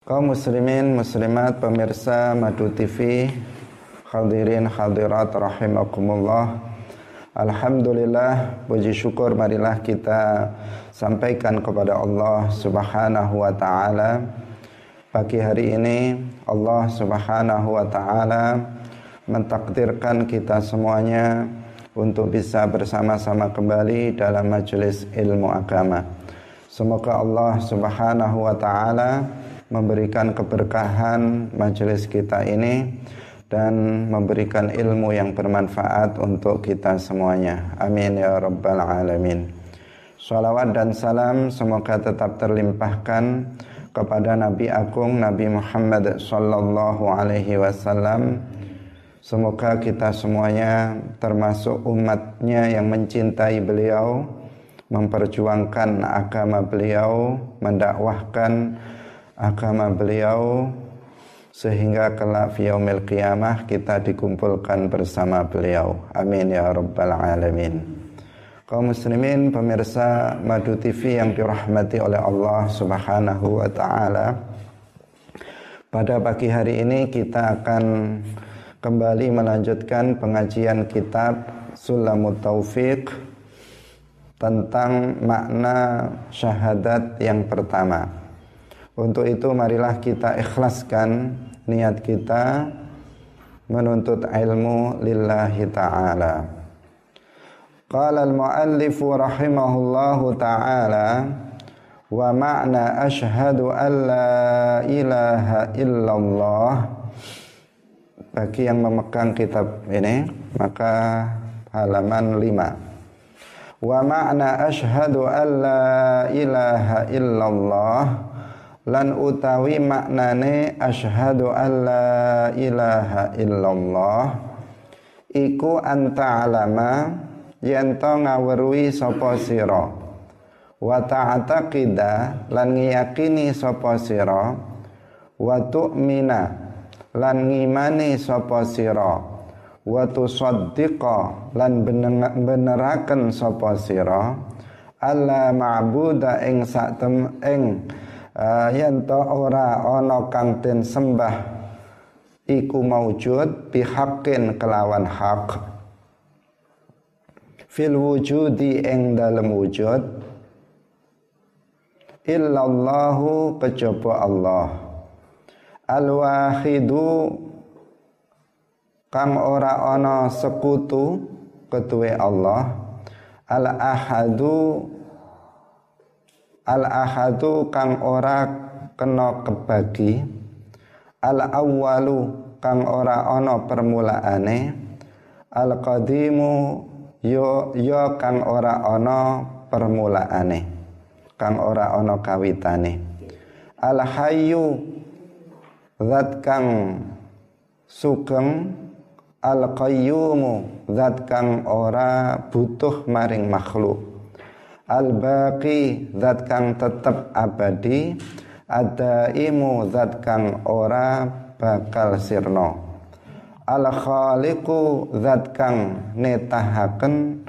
Kaum muslimin, muslimat, pemirsa Madu TV, hadirin hadirat rahimakumullah. Alhamdulillah, puji syukur marilah kita sampaikan kepada Allah Subhanahu wa taala. Pagi hari ini Allah Subhanahu wa taala mentakdirkan kita semuanya untuk bisa bersama-sama kembali dalam majelis ilmu agama. Semoga Allah Subhanahu wa taala memberikan keberkahan majelis kita ini dan memberikan ilmu yang bermanfaat untuk kita semuanya. Amin ya rabbal alamin. Salawat dan salam semoga tetap terlimpahkan kepada Nabi Agung Nabi Muhammad sallallahu alaihi wasallam. Semoga kita semuanya termasuk umatnya yang mencintai beliau, memperjuangkan agama beliau, mendakwahkan agama beliau sehingga kelak yaumil qiyamah kita dikumpulkan bersama beliau. Amin ya rabbal alamin. Kaum muslimin pemirsa Madu TV yang dirahmati oleh Allah Subhanahu wa taala. Pada pagi hari ini kita akan kembali melanjutkan pengajian kitab Sulamut Taufiq tentang makna syahadat yang pertama. Untuk itu marilah kita ikhlaskan niat kita menuntut ilmu lillahi ta'ala. Qala al-muallif rahimahullahu ta'ala wa ma'na ashhadu an la ilaha illallah. Bagi yang memegang kitab ini maka halaman 5 wa ma'na ashhadu an la ilaha illallah lan utawi maknane asyhadu alla ilaha illallah. Iku anta alama yen to ngawruhi sapa sira. Wa ta'taqida lan ngiyakini sapa sira. Wa tu'mina lan ngimani sapa sira. Wa tusaddiqa lan beneraken sapa sira. Alla ma'buda ing sak ing uh, yen to ora ana kang den sembah iku maujud bihaqqin kelawan hak. Fil wujudi ing dalem wujud. Illallahu kejaba Allah. Al wahidu kang ora ana sekutu ketuwe Allah. Al ahadu al ahadu kang ora kena kebagi. Al awwalu kang ora ana permulaane. Al qadimu yo yo kang ora ana permulaane. Kang ora ana kawitane. Al hayyu zat kang sugeng. Al qayyumu zat kang ora butuh maring makhluk Al-baqi zat kang tetep abadi. Ad-daimu zat kang ora bakal sirno Al-khaliqu zat kang netahaken.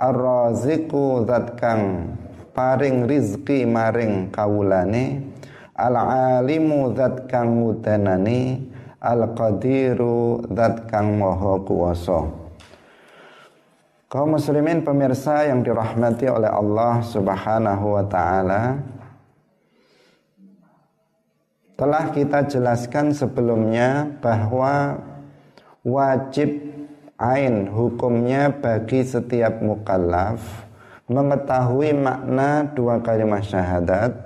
Ar-raziqu zat kang paring rizki maring kawulane. Al-alimu zat kang mudanani Al-qadiru zat kang kuwasa Kaum muslimin pemirsa yang dirahmati oleh Allah Subhanahu wa taala telah kita jelaskan sebelumnya bahwa wajib ain hukumnya bagi setiap mukallaf mengetahui makna dua kalimat syahadat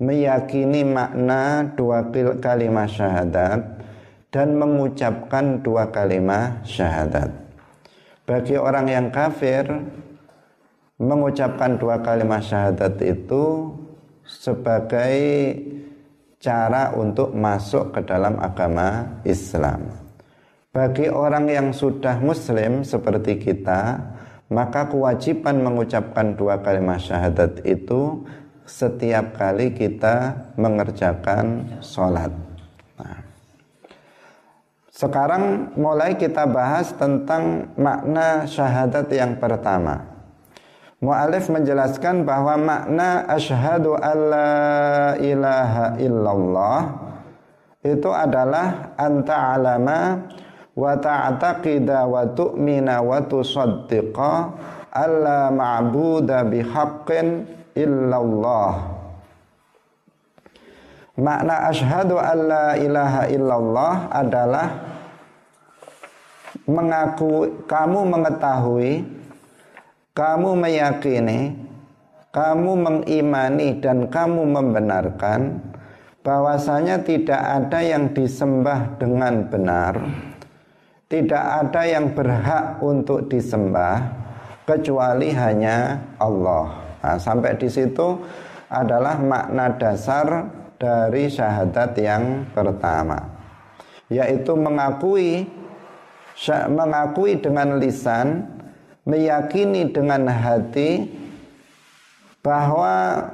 meyakini makna dua kalimat syahadat dan mengucapkan dua kalimat syahadat bagi orang yang kafir mengucapkan dua kalimat syahadat itu sebagai cara untuk masuk ke dalam agama Islam. Bagi orang yang sudah muslim seperti kita, maka kewajiban mengucapkan dua kalimat syahadat itu setiap kali kita mengerjakan sholat. Sekarang mulai kita bahas tentang makna syahadat yang pertama. Mu'alif menjelaskan bahwa makna asyhadu alla ilaha illallah itu adalah anta alama wa ta'taqida wa tu'mina wa tusaddiqa alla ma'buda bihaqqin illallah Makna asyhadu alla ilaha illallah adalah mengaku kamu mengetahui kamu meyakini kamu mengimani dan kamu membenarkan bahwasanya tidak ada yang disembah dengan benar tidak ada yang berhak untuk disembah kecuali hanya Allah. Nah, sampai di situ adalah makna dasar dari syahadat yang pertama yaitu mengakui mengakui dengan lisan meyakini dengan hati bahwa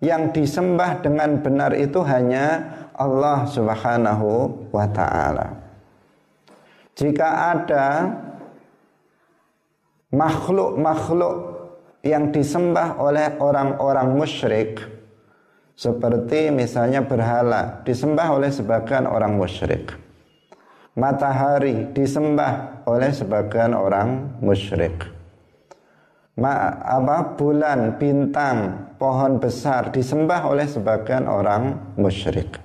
yang disembah dengan benar itu hanya Allah Subhanahu wa taala. Jika ada makhluk-makhluk yang disembah oleh orang-orang musyrik seperti misalnya berhala disembah oleh sebagian orang musyrik. Matahari disembah oleh sebagian orang musyrik. Ma, apa bulan, bintang, pohon besar disembah oleh sebagian orang musyrik.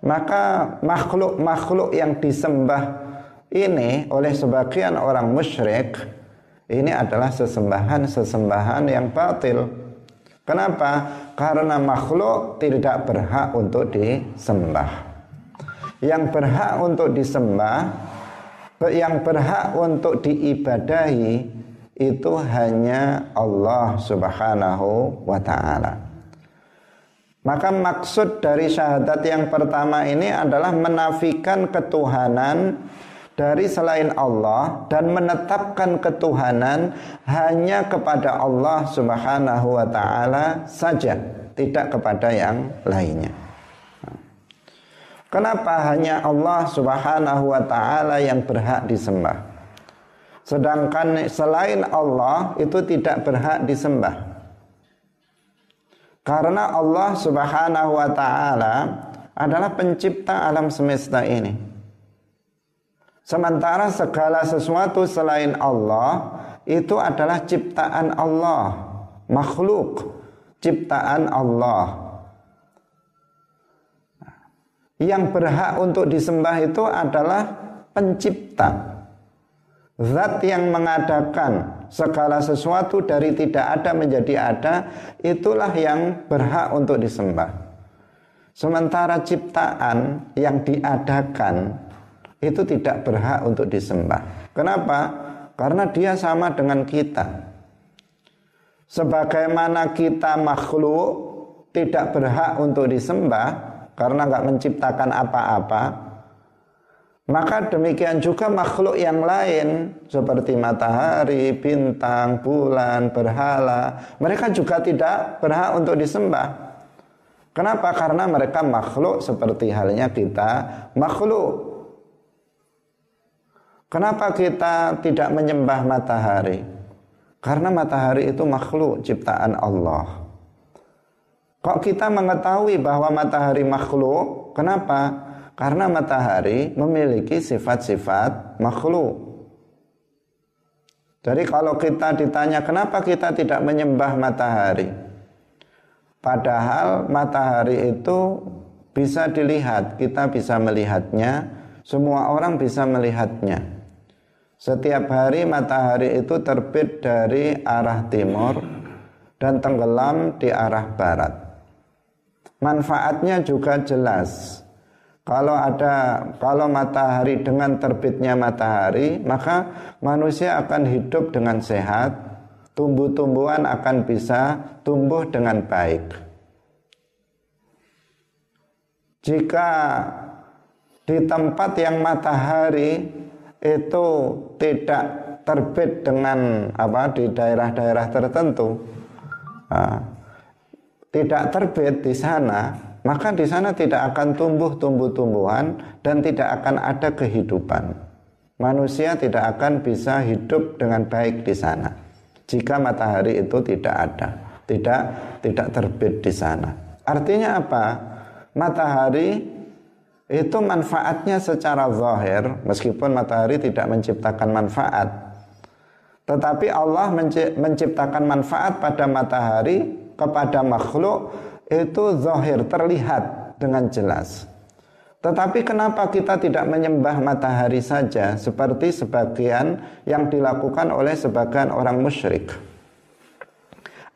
Maka makhluk-makhluk yang disembah ini oleh sebagian orang musyrik ini adalah sesembahan-sesembahan yang batil Kenapa? Karena makhluk tidak berhak untuk disembah. Yang berhak untuk disembah, yang berhak untuk diibadahi itu hanya Allah Subhanahu wa taala. Maka maksud dari syahadat yang pertama ini adalah menafikan ketuhanan dari selain Allah dan menetapkan ketuhanan hanya kepada Allah Subhanahu wa taala saja, tidak kepada yang lainnya. Kenapa hanya Allah Subhanahu wa taala yang berhak disembah? Sedangkan selain Allah itu tidak berhak disembah. Karena Allah Subhanahu wa taala adalah pencipta alam semesta ini. Sementara segala sesuatu selain Allah itu adalah ciptaan Allah, makhluk ciptaan Allah. Yang berhak untuk disembah itu adalah pencipta. Zat yang mengadakan segala sesuatu dari tidak ada menjadi ada, itulah yang berhak untuk disembah. Sementara ciptaan yang diadakan itu tidak berhak untuk disembah. Kenapa? Karena dia sama dengan kita. Sebagaimana kita makhluk tidak berhak untuk disembah karena nggak menciptakan apa-apa, maka demikian juga makhluk yang lain seperti matahari, bintang, bulan, berhala, mereka juga tidak berhak untuk disembah. Kenapa? Karena mereka makhluk seperti halnya kita makhluk. Kenapa kita tidak menyembah matahari? Karena matahari itu makhluk ciptaan Allah. Kok kita mengetahui bahwa matahari makhluk? Kenapa? Karena matahari memiliki sifat-sifat makhluk. Jadi kalau kita ditanya kenapa kita tidak menyembah matahari? Padahal matahari itu bisa dilihat, kita bisa melihatnya, semua orang bisa melihatnya. Setiap hari matahari itu terbit dari arah timur dan tenggelam di arah barat. Manfaatnya juga jelas. Kalau ada kalau matahari dengan terbitnya matahari, maka manusia akan hidup dengan sehat, tumbuh-tumbuhan akan bisa tumbuh dengan baik. Jika di tempat yang matahari itu tidak terbit dengan apa di daerah-daerah tertentu nah, tidak terbit di sana maka di sana tidak akan tumbuh tumbuh-tumbuhan dan tidak akan ada kehidupan manusia tidak akan bisa hidup dengan baik di sana jika matahari itu tidak ada, tidak tidak terbit di sana. Artinya apa? Matahari itu manfaatnya secara zahir meskipun matahari tidak menciptakan manfaat. Tetapi Allah menciptakan manfaat pada matahari kepada makhluk itu zahir terlihat dengan jelas. Tetapi kenapa kita tidak menyembah matahari saja seperti sebagian yang dilakukan oleh sebagian orang musyrik?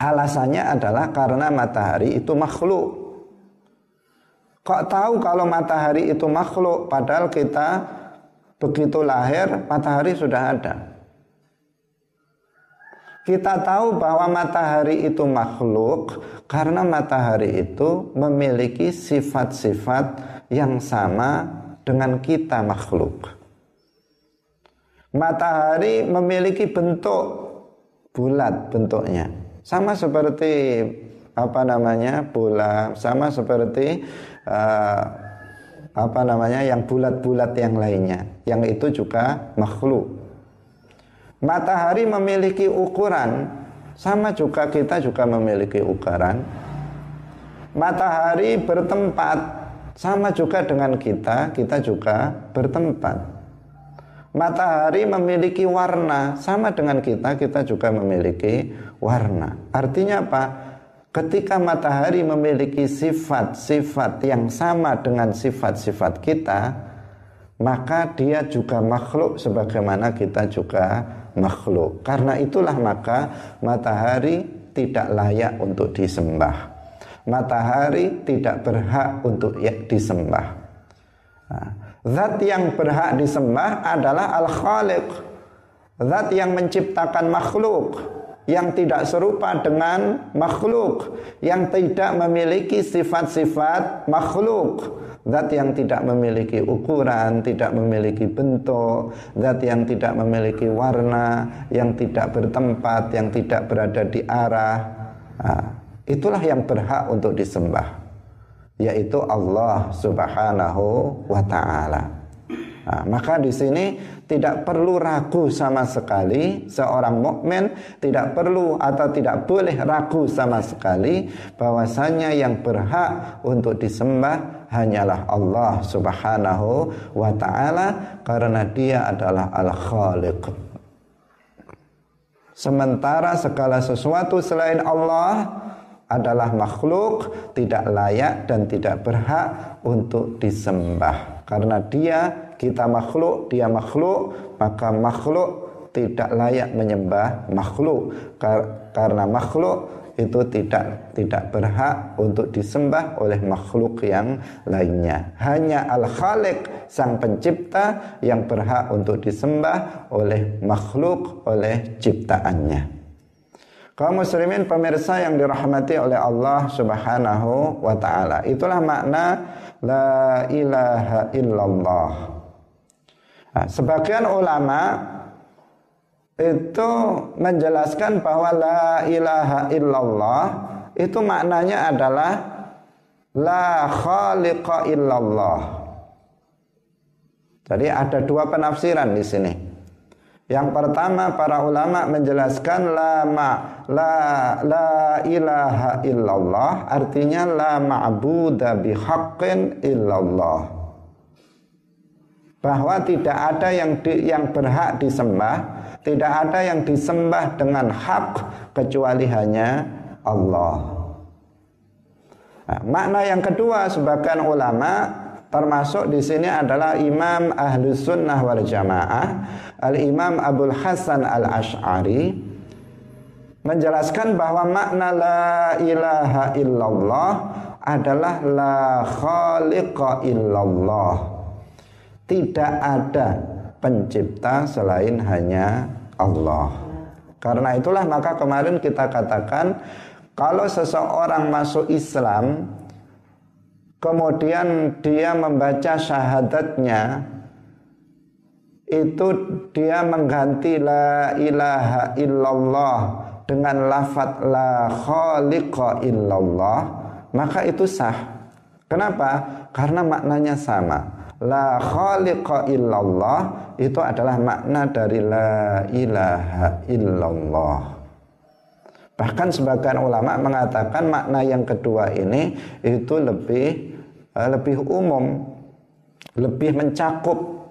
Alasannya adalah karena matahari itu makhluk. Kok tahu kalau matahari itu makhluk padahal kita begitu lahir matahari sudah ada. Kita tahu bahwa matahari itu makhluk karena matahari itu memiliki sifat-sifat yang sama dengan kita makhluk. Matahari memiliki bentuk bulat bentuknya sama seperti apa namanya bola. Sama seperti uh, apa namanya yang bulat-bulat yang lainnya. Yang itu juga makhluk. Matahari memiliki ukuran sama juga kita juga memiliki ukuran. Matahari bertempat sama juga dengan kita kita juga bertempat. Matahari memiliki warna sama dengan kita kita juga memiliki warna. Artinya apa ketika matahari memiliki sifat-sifat yang sama dengan sifat-sifat kita maka dia juga makhluk sebagaimana kita juga makhluk. Karena itulah maka matahari tidak layak untuk disembah. Matahari tidak berhak untuk disembah. Nah, Zat yang berhak disembah adalah Al-Khaliq. Zat yang menciptakan makhluk yang tidak serupa dengan makhluk, yang tidak memiliki sifat-sifat makhluk. Zat yang tidak memiliki ukuran, tidak memiliki bentuk, zat yang tidak memiliki warna, yang tidak bertempat, yang tidak berada di arah. Nah, itulah yang berhak untuk disembah yaitu Allah Subhanahu wa taala. Nah, maka di sini tidak perlu ragu sama sekali seorang mukmin tidak perlu atau tidak boleh ragu sama sekali bahwasanya yang berhak untuk disembah hanyalah Allah Subhanahu wa taala karena dia adalah Al-Khaliq. Sementara segala sesuatu selain Allah adalah makhluk tidak layak dan tidak berhak untuk disembah karena dia kita makhluk dia makhluk maka makhluk tidak layak menyembah makhluk karena makhluk itu tidak tidak berhak untuk disembah oleh makhluk yang lainnya. Hanya Al-Khaliq sang pencipta yang berhak untuk disembah oleh makhluk oleh ciptaannya. Kaum muslimin pemirsa yang dirahmati oleh Allah Subhanahu wa taala. Itulah makna la ilaha illallah. Nah, sebagian ulama itu menjelaskan bahwa la ilaha illallah itu maknanya adalah la khaliqa illallah. Jadi ada dua penafsiran di sini. Yang pertama para ulama menjelaskan la ma la la ilaha illallah artinya la ma'budu bihaqqin illallah. Bahwa tidak ada yang di, yang berhak disembah, tidak ada yang disembah dengan hak kecuali hanya Allah. Nah, makna yang kedua sebagian ulama Termasuk di sini adalah Imam Ahlus Sunnah wal Jamaah Al-Imam Abdul Hasan Al-Ash'ari menjelaskan bahwa makna la ilaha illallah adalah la khaliqa illallah. Tidak ada pencipta selain hanya Allah. Karena itulah maka kemarin kita katakan kalau seseorang masuk Islam kemudian dia membaca syahadatnya itu dia mengganti la ilaha illallah dengan lafat la khaliqa illallah maka itu sah. Kenapa? Karena maknanya sama la khaliqa illallah itu adalah makna dari la ilaha illallah Bahkan sebagian ulama mengatakan makna yang kedua ini itu lebih uh, lebih umum, lebih mencakup.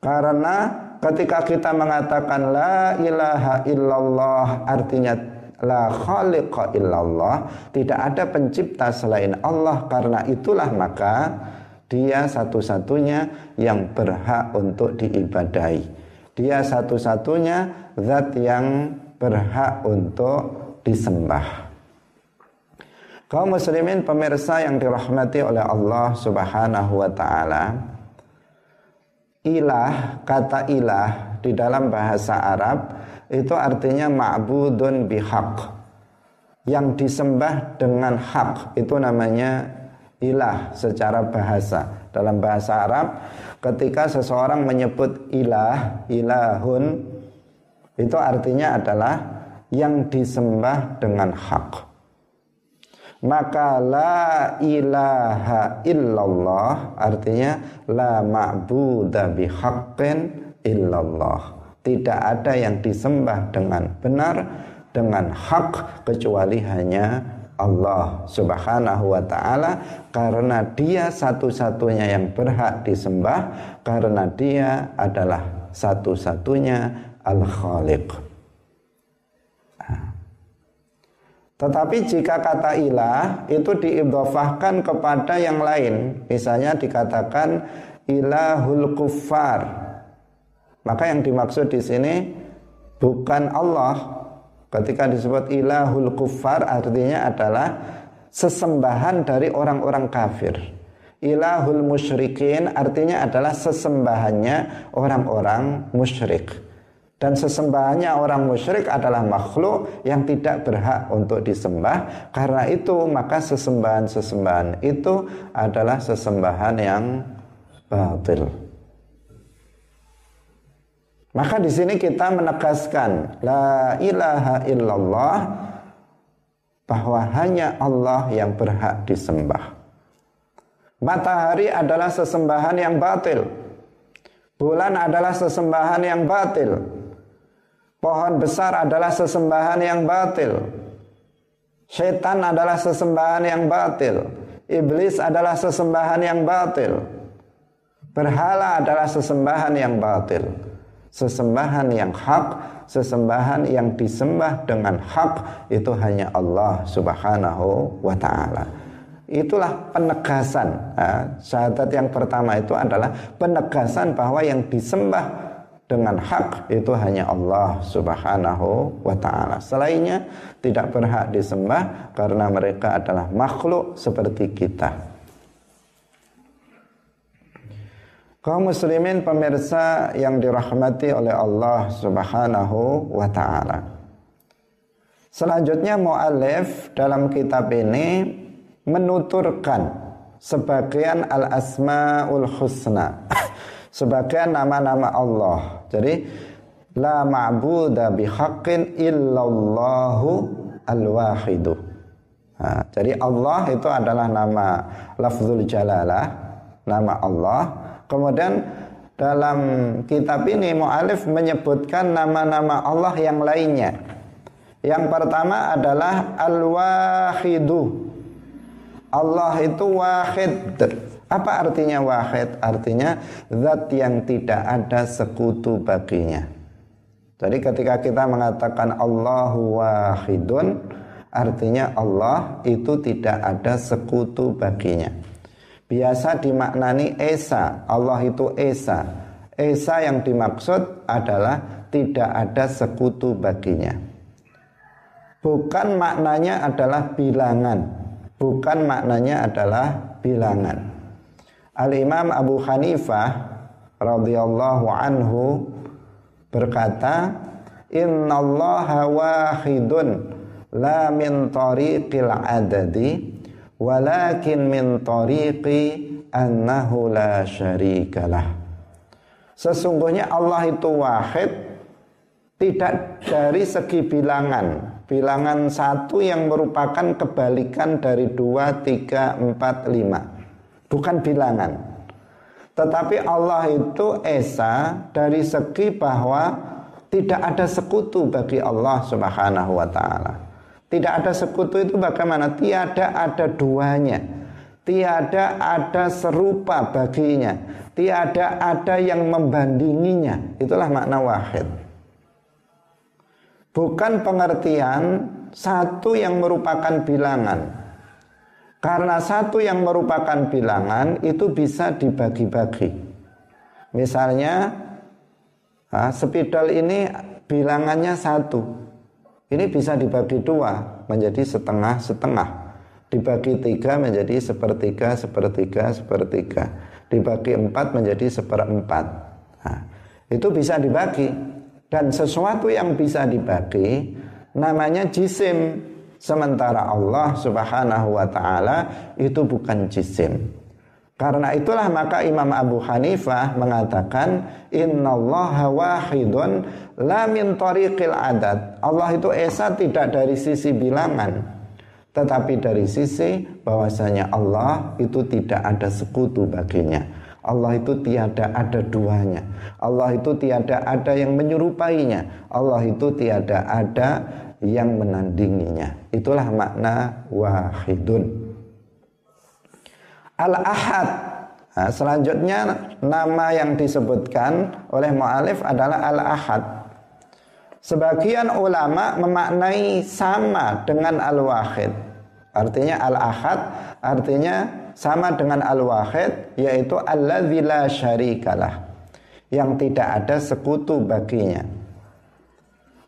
Karena ketika kita mengatakan la ilaha illallah artinya la khaliqa illallah, tidak ada pencipta selain Allah karena itulah maka dia satu-satunya yang berhak untuk diibadahi. Dia satu-satunya zat yang berhak untuk disembah. Kaum muslimin pemirsa yang dirahmati oleh Allah Subhanahu wa taala. Ilah, kata ilah di dalam bahasa Arab itu artinya ma'budun bihaq. Yang disembah dengan hak itu namanya ilah secara bahasa. Dalam bahasa Arab ketika seseorang menyebut ilah, ilahun itu artinya adalah yang disembah dengan hak. Maka la ilaha illallah artinya la ma'budu bihaqqin illallah. Tidak ada yang disembah dengan benar dengan hak kecuali hanya Allah Subhanahu wa taala karena dia satu-satunya yang berhak disembah karena dia adalah satu-satunya Al-Khaliq. Tetapi jika kata ilah itu diidhafahkan kepada yang lain, misalnya dikatakan ilahul kuffar, maka yang dimaksud di sini bukan Allah. Ketika disebut ilahul kufar artinya adalah sesembahan dari orang-orang kafir. Ilahul musyrikin artinya adalah sesembahannya orang-orang musyrik. Dan sesembahannya orang musyrik adalah makhluk yang tidak berhak untuk disembah. Karena itu maka sesembahan-sesembahan itu adalah sesembahan yang batil. Maka di sini kita menegaskan la ilaha illallah bahwa hanya Allah yang berhak disembah. Matahari adalah sesembahan yang batil. Bulan adalah sesembahan yang batil. Pohon besar adalah sesembahan yang batil. Setan adalah sesembahan yang batil. Iblis adalah sesembahan yang batil. Berhala adalah sesembahan yang batil sesembahan yang hak, sesembahan yang disembah dengan hak itu hanya Allah Subhanahu wa taala. Itulah penegasan. Nah, syahadat yang pertama itu adalah penegasan bahwa yang disembah dengan hak itu hanya Allah Subhanahu wa taala. Selainnya tidak berhak disembah karena mereka adalah makhluk seperti kita. Kaum muslimin pemirsa yang dirahmati oleh Allah Subhanahu wa taala. Selanjutnya muallif dalam kitab ini menuturkan sebagian al-asmaul husna. sebagian nama-nama Allah. Jadi la ma'budu bihaqqin illallahu al-wahidu. Nah, jadi Allah itu adalah nama lafzul jalalah, nama Allah Kemudian dalam kitab ini mu'alif menyebutkan nama-nama Allah yang lainnya. Yang pertama adalah Al-Wahidu. Allah itu wahid. Apa artinya wahid? Artinya zat yang tidak ada sekutu baginya. Jadi ketika kita mengatakan Allahu wahidun, artinya Allah itu tidak ada sekutu baginya biasa dimaknani Esa. Allah itu Esa. Esa yang dimaksud adalah tidak ada sekutu baginya. Bukan maknanya adalah bilangan. Bukan maknanya adalah bilangan. Al-Imam Abu Hanifah radhiyallahu anhu berkata, "Innallaha wahidun la min tariqil adadi walakin min tariqi annahu la syarikalah sesungguhnya Allah itu wahid tidak dari segi bilangan. Bilangan satu yang merupakan kebalikan dari dua, tiga, empat, lima. Bukan bilangan. Tetapi Allah itu esa dari segi bahwa tidak ada sekutu bagi Allah subhanahu wa ta'ala Tidak ada sekutu itu bagaimana? Tiada ada duanya. Tiada ada serupa baginya. Tiada ada yang membandinginya. Itulah makna wahid. Bukan pengertian satu yang merupakan bilangan. Karena satu yang merupakan bilangan itu bisa dibagi-bagi. Misalnya, spidol ini bilangannya satu ini bisa dibagi dua menjadi setengah-setengah. Dibagi tiga menjadi sepertiga, sepertiga, sepertiga. Dibagi empat menjadi seperempat. Nah, itu bisa dibagi. Dan sesuatu yang bisa dibagi namanya jisim. Sementara Allah subhanahu wa ta'ala itu bukan jisim. Karena itulah maka Imam Abu Hanifah mengatakan innallaha wahidun la min tariqil adat. Allah itu esa tidak dari sisi bilangan, tetapi dari sisi bahwasanya Allah itu tidak ada sekutu baginya. Allah itu tiada ada duanya. Allah itu tiada ada yang menyerupainya. Allah itu tiada ada yang menandinginya. Itulah makna wahidun. Al-Ahad. Nah, selanjutnya nama yang disebutkan oleh mu'alif adalah Al-Ahad. Sebagian ulama memaknai sama dengan Al-Wahid. Artinya Al-Ahad artinya sama dengan Al-Wahid yaitu alladzi la syarikalah. Yang tidak ada sekutu baginya.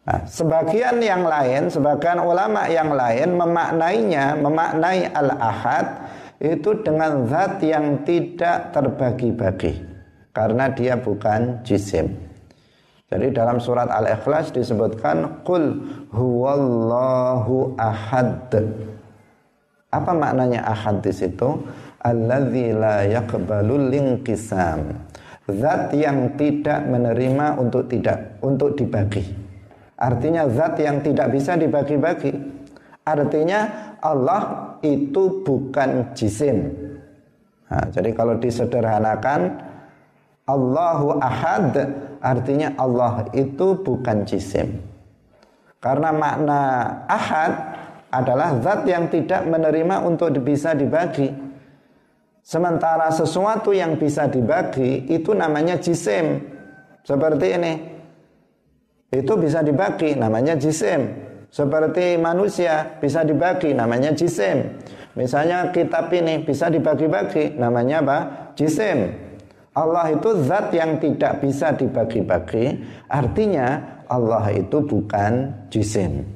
Nah, sebagian yang lain, sebagian ulama yang lain memaknainya, memaknai al-ahad itu dengan zat yang tidak terbagi-bagi karena dia bukan jisim. Jadi dalam surat Al-Ikhlas disebutkan qul huwallahu ahad. Apa maknanya ahad di situ? Alladzi la yaqbalu linqisam. Zat yang tidak menerima untuk tidak untuk dibagi. Artinya zat yang tidak bisa dibagi-bagi. Artinya Allah itu bukan jisim. Nah, jadi kalau disederhanakan Allahu ahad artinya Allah itu bukan jisim. Karena makna ahad adalah zat yang tidak menerima untuk bisa dibagi. Sementara sesuatu yang bisa dibagi itu namanya jisim. Seperti ini. Itu bisa dibagi namanya jisim. Seperti manusia bisa dibagi namanya jisim. Misalnya kitab ini bisa dibagi-bagi namanya apa? Jisim. Allah itu zat yang tidak bisa dibagi-bagi. Artinya Allah itu bukan jisim.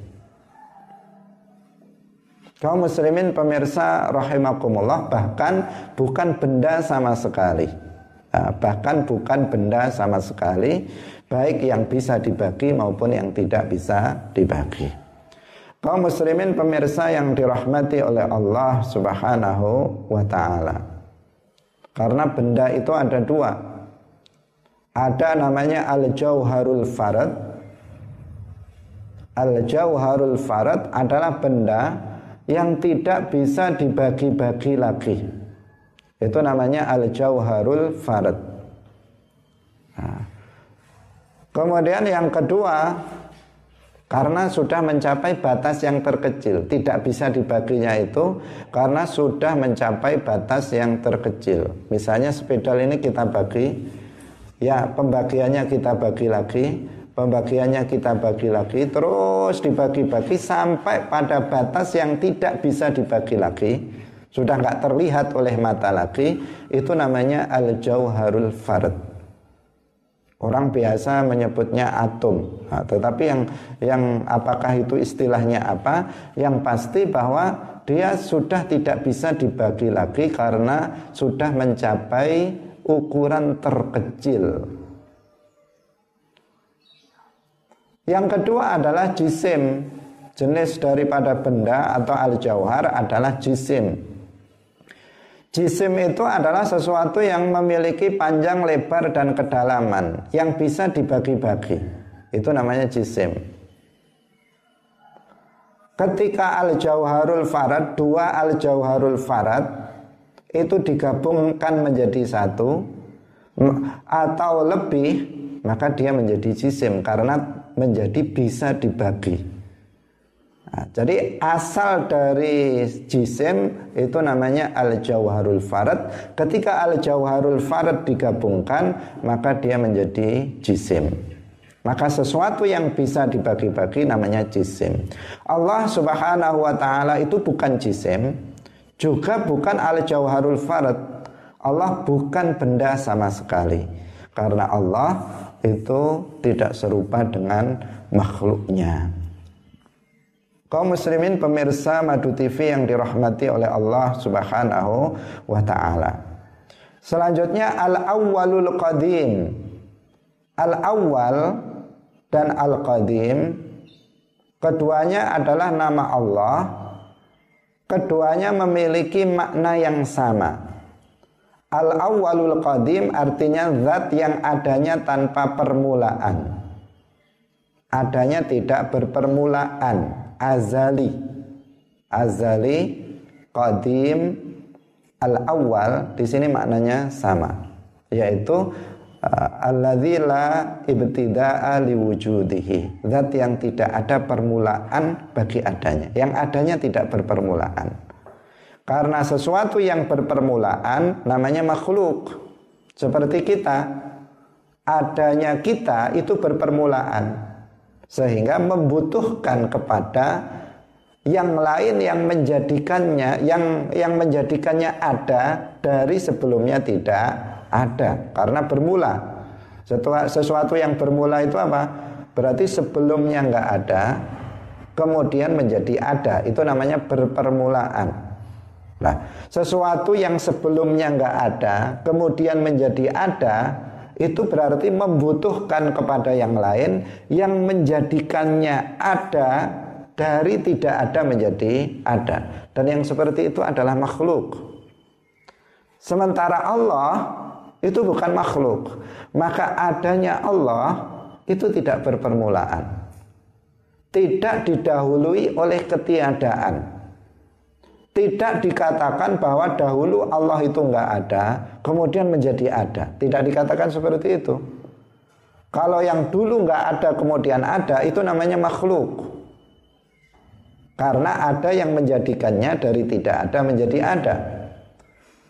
Kaum muslimin pemirsa rahimakumullah bahkan bukan benda sama sekali. Nah, bahkan bukan benda sama sekali baik yang bisa dibagi maupun yang tidak bisa dibagi. Kaum muslimin pemirsa yang dirahmati oleh Allah Subhanahu wa taala. Karena benda itu ada dua. Ada namanya al-jauharul farad. Al-jauharul farad adalah benda yang tidak bisa dibagi-bagi lagi. Itu namanya al-jauharul farad. Nah. Kemudian yang kedua karena sudah mencapai batas yang terkecil. Tidak bisa dibaginya itu karena sudah mencapai batas yang terkecil. Misalnya sepedal ini kita bagi ya pembagiannya kita bagi lagi pembagiannya kita bagi lagi terus dibagi-bagi sampai pada batas yang tidak bisa dibagi lagi. Sudah nggak terlihat oleh mata lagi. Itu namanya al-jauharul fard Orang biasa menyebutnya atom, nah, tetapi yang yang apakah itu istilahnya apa? Yang pasti bahwa dia sudah tidak bisa dibagi lagi karena sudah mencapai ukuran terkecil. Yang kedua adalah jisim. Jenis daripada benda atau al-jauhar adalah jisim. Jisim itu adalah sesuatu yang memiliki panjang, lebar, dan kedalaman yang bisa dibagi-bagi. Itu namanya jisim. Ketika al-jauharul farad, dua al-jauharul farad itu digabungkan menjadi satu atau lebih, maka dia menjadi jisim karena menjadi bisa dibagi. Nah, jadi asal dari jisim itu namanya al-jauharul farad. Ketika al-jauharul farad digabungkan, maka dia menjadi jisim. Maka sesuatu yang bisa dibagi-bagi namanya jisim. Allah Subhanahu wa taala itu bukan jisim, juga bukan al-jauharul farad. Allah bukan benda sama sekali. Karena Allah itu tidak serupa dengan makhluknya. Kaum muslimin pemirsa Madu TV yang dirahmati oleh Allah Subhanahu wa taala. Selanjutnya al-awwalul qadim. Al-awwal dan al-qadim keduanya adalah nama Allah. Keduanya memiliki makna yang sama. Al-awwalul qadim artinya zat yang adanya tanpa permulaan. Adanya tidak berpermulaan azali. Azali qadim al awal di sini maknanya sama yaitu uh, alladzi la ibtida'a liwujudihi. Zat yang tidak ada permulaan bagi adanya. Yang adanya tidak berpermulaan. Karena sesuatu yang berpermulaan namanya makhluk. Seperti kita adanya kita itu berpermulaan sehingga membutuhkan kepada yang lain yang menjadikannya yang yang menjadikannya ada dari sebelumnya tidak ada. Karena bermula. Sesuatu, sesuatu yang bermula itu apa? Berarti sebelumnya nggak ada kemudian menjadi ada. Itu namanya berpermulaan. Nah sesuatu yang sebelumnya nggak ada kemudian menjadi ada itu berarti membutuhkan kepada yang lain yang menjadikannya ada dari tidak ada menjadi ada. Dan yang seperti itu adalah makhluk. Sementara Allah itu bukan makhluk. Maka adanya Allah itu tidak berpermulaan. Tidak didahului oleh ketiadaan. Tidak dikatakan bahwa dahulu Allah itu nggak ada, kemudian menjadi ada. Tidak dikatakan seperti itu. Kalau yang dulu nggak ada kemudian ada, itu namanya makhluk. Karena ada yang menjadikannya dari tidak ada menjadi ada.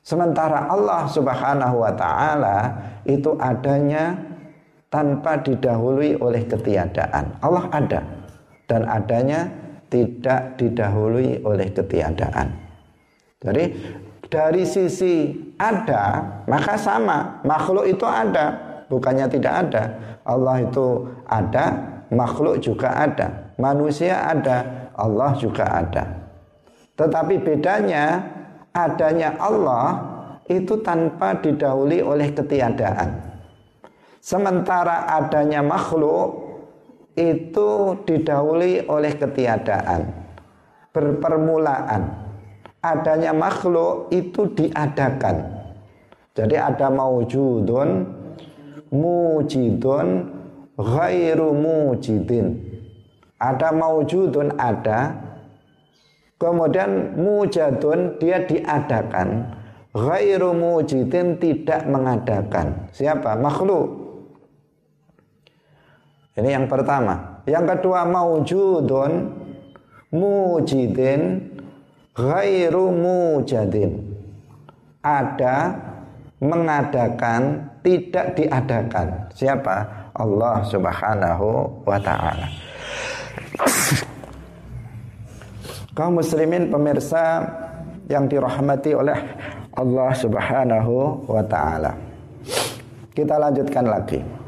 Sementara Allah Subhanahu wa taala itu adanya tanpa didahului oleh ketiadaan. Allah ada dan adanya tidak didahului oleh ketiadaan. Jadi dari sisi ada maka sama. Makhluk itu ada bukannya tidak ada. Allah itu ada makhluk juga ada. Manusia ada Allah juga ada. Tetapi bedanya adanya Allah itu tanpa didahului oleh ketiadaan. Sementara adanya makhluk itu didahului oleh ketiadaan berpermulaan. Adanya makhluk itu diadakan. Jadi ada maujudun mujidun ghairu mujidin. Ada maujudun ada. Kemudian mujadun dia diadakan. Ghairu mujidin tidak mengadakan. Siapa? Makhluk ini yang pertama. Yang kedua maujudun mujidin ghairu mujadin. Ada mengadakan tidak diadakan. Siapa? Allah Subhanahu wa taala. Kaum muslimin pemirsa yang dirahmati oleh Allah Subhanahu wa taala. Kita lanjutkan lagi.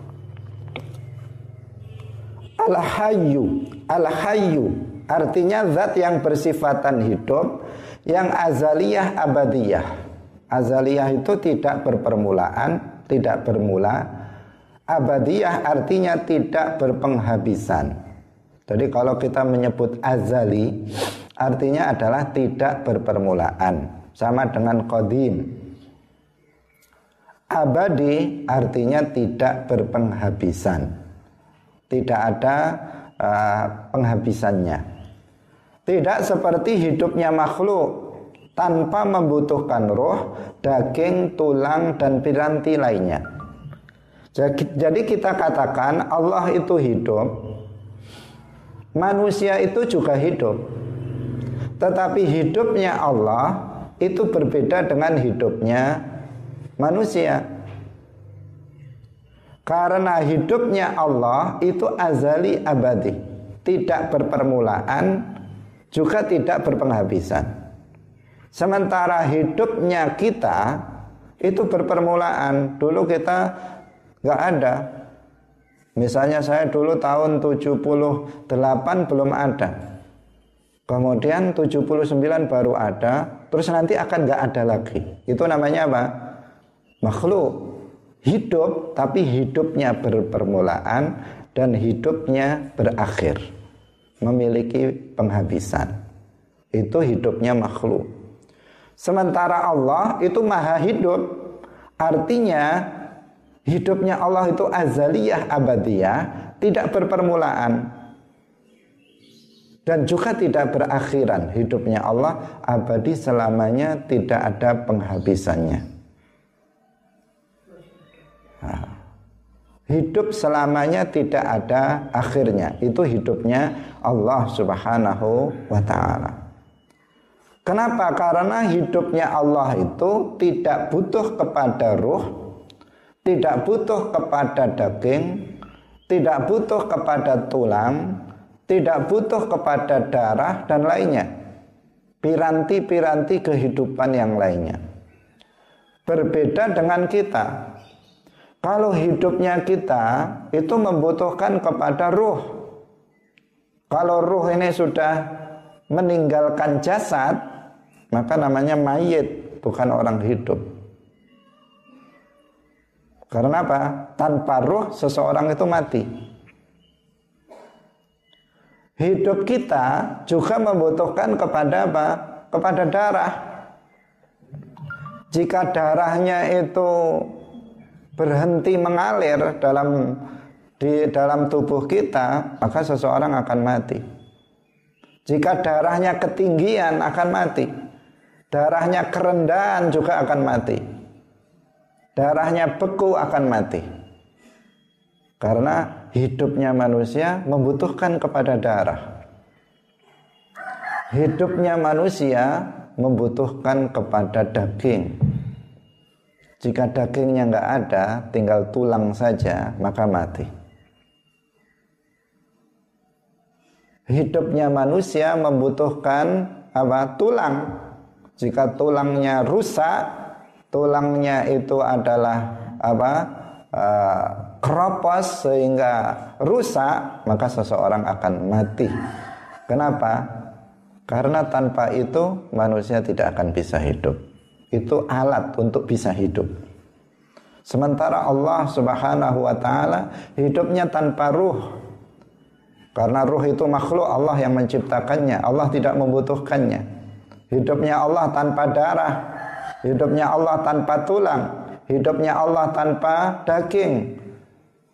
Al-Hayyu. Al-Hayyu Artinya zat yang bersifatan hidup Yang azaliyah abadiyah. Azaliyah itu tidak berpermulaan Tidak bermula. Abadiyah artinya tidak berpenghabisan. Jadi kalau kita menyebut azali Artinya adalah tidak berpermulaan. Sama dengan kodim Abadi artinya tidak berpenghabisan tidak ada uh, penghabisannya. Tidak seperti hidupnya makhluk tanpa membutuhkan roh, daging, tulang dan piranti lainnya. Jadi kita katakan Allah itu hidup manusia itu juga hidup. Tetapi hidupnya Allah itu berbeda dengan hidupnya manusia. Karena hidupnya Allah itu azali abadi, tidak berpermulaan, juga tidak berpenghabisan. Sementara hidupnya kita itu berpermulaan. Dulu kita nggak ada. Misalnya saya dulu tahun 78 belum ada. Kemudian 79 baru ada, terus nanti akan nggak ada lagi. Itu namanya apa? Makhluk hidup tapi hidupnya berpermulaan dan hidupnya berakhir. Memiliki penghabisan. Itu hidupnya makhluk. Sementara Allah itu maha hidup. Artinya hidupnya Allah itu azaliyah abadiyah tidak berpermulaan. Dan juga tidak berakhiran hidupnya Allah abadi selamanya tidak ada penghabisannya hidup selamanya tidak ada akhirnya. Itu hidupnya Allah Subhanahu wa taala. Kenapa? Karena hidupnya Allah itu tidak butuh kepada ruh, tidak butuh kepada daging, tidak butuh kepada tulang, tidak butuh kepada darah dan lainnya. Piranti-piranti kehidupan yang lainnya. Berbeda dengan kita kalau hidupnya kita itu membutuhkan kepada ruh. Kalau ruh ini sudah meninggalkan jasad, maka namanya mayit, bukan orang hidup. Karena apa? Tanpa ruh seseorang itu mati. Hidup kita juga membutuhkan kepada apa? Kepada darah. Jika darahnya itu berhenti mengalir dalam di dalam tubuh kita, maka seseorang akan mati. Jika darahnya ketinggian akan mati. Darahnya kerendahan juga akan mati. Darahnya beku akan mati. Karena hidupnya manusia membutuhkan kepada darah. Hidupnya manusia membutuhkan kepada daging. Jika dagingnya nggak ada, tinggal tulang saja, maka mati. Hidupnya manusia membutuhkan apa? Tulang. Jika tulangnya rusak, tulangnya itu adalah apa? Uh, keropos sehingga rusak, maka seseorang akan mati. Kenapa? Karena tanpa itu manusia tidak akan bisa hidup itu alat untuk bisa hidup. Sementara Allah Subhanahu wa taala hidupnya tanpa ruh. Karena ruh itu makhluk Allah yang menciptakannya, Allah tidak membutuhkannya. Hidupnya Allah tanpa darah, hidupnya Allah tanpa tulang, hidupnya Allah tanpa daging.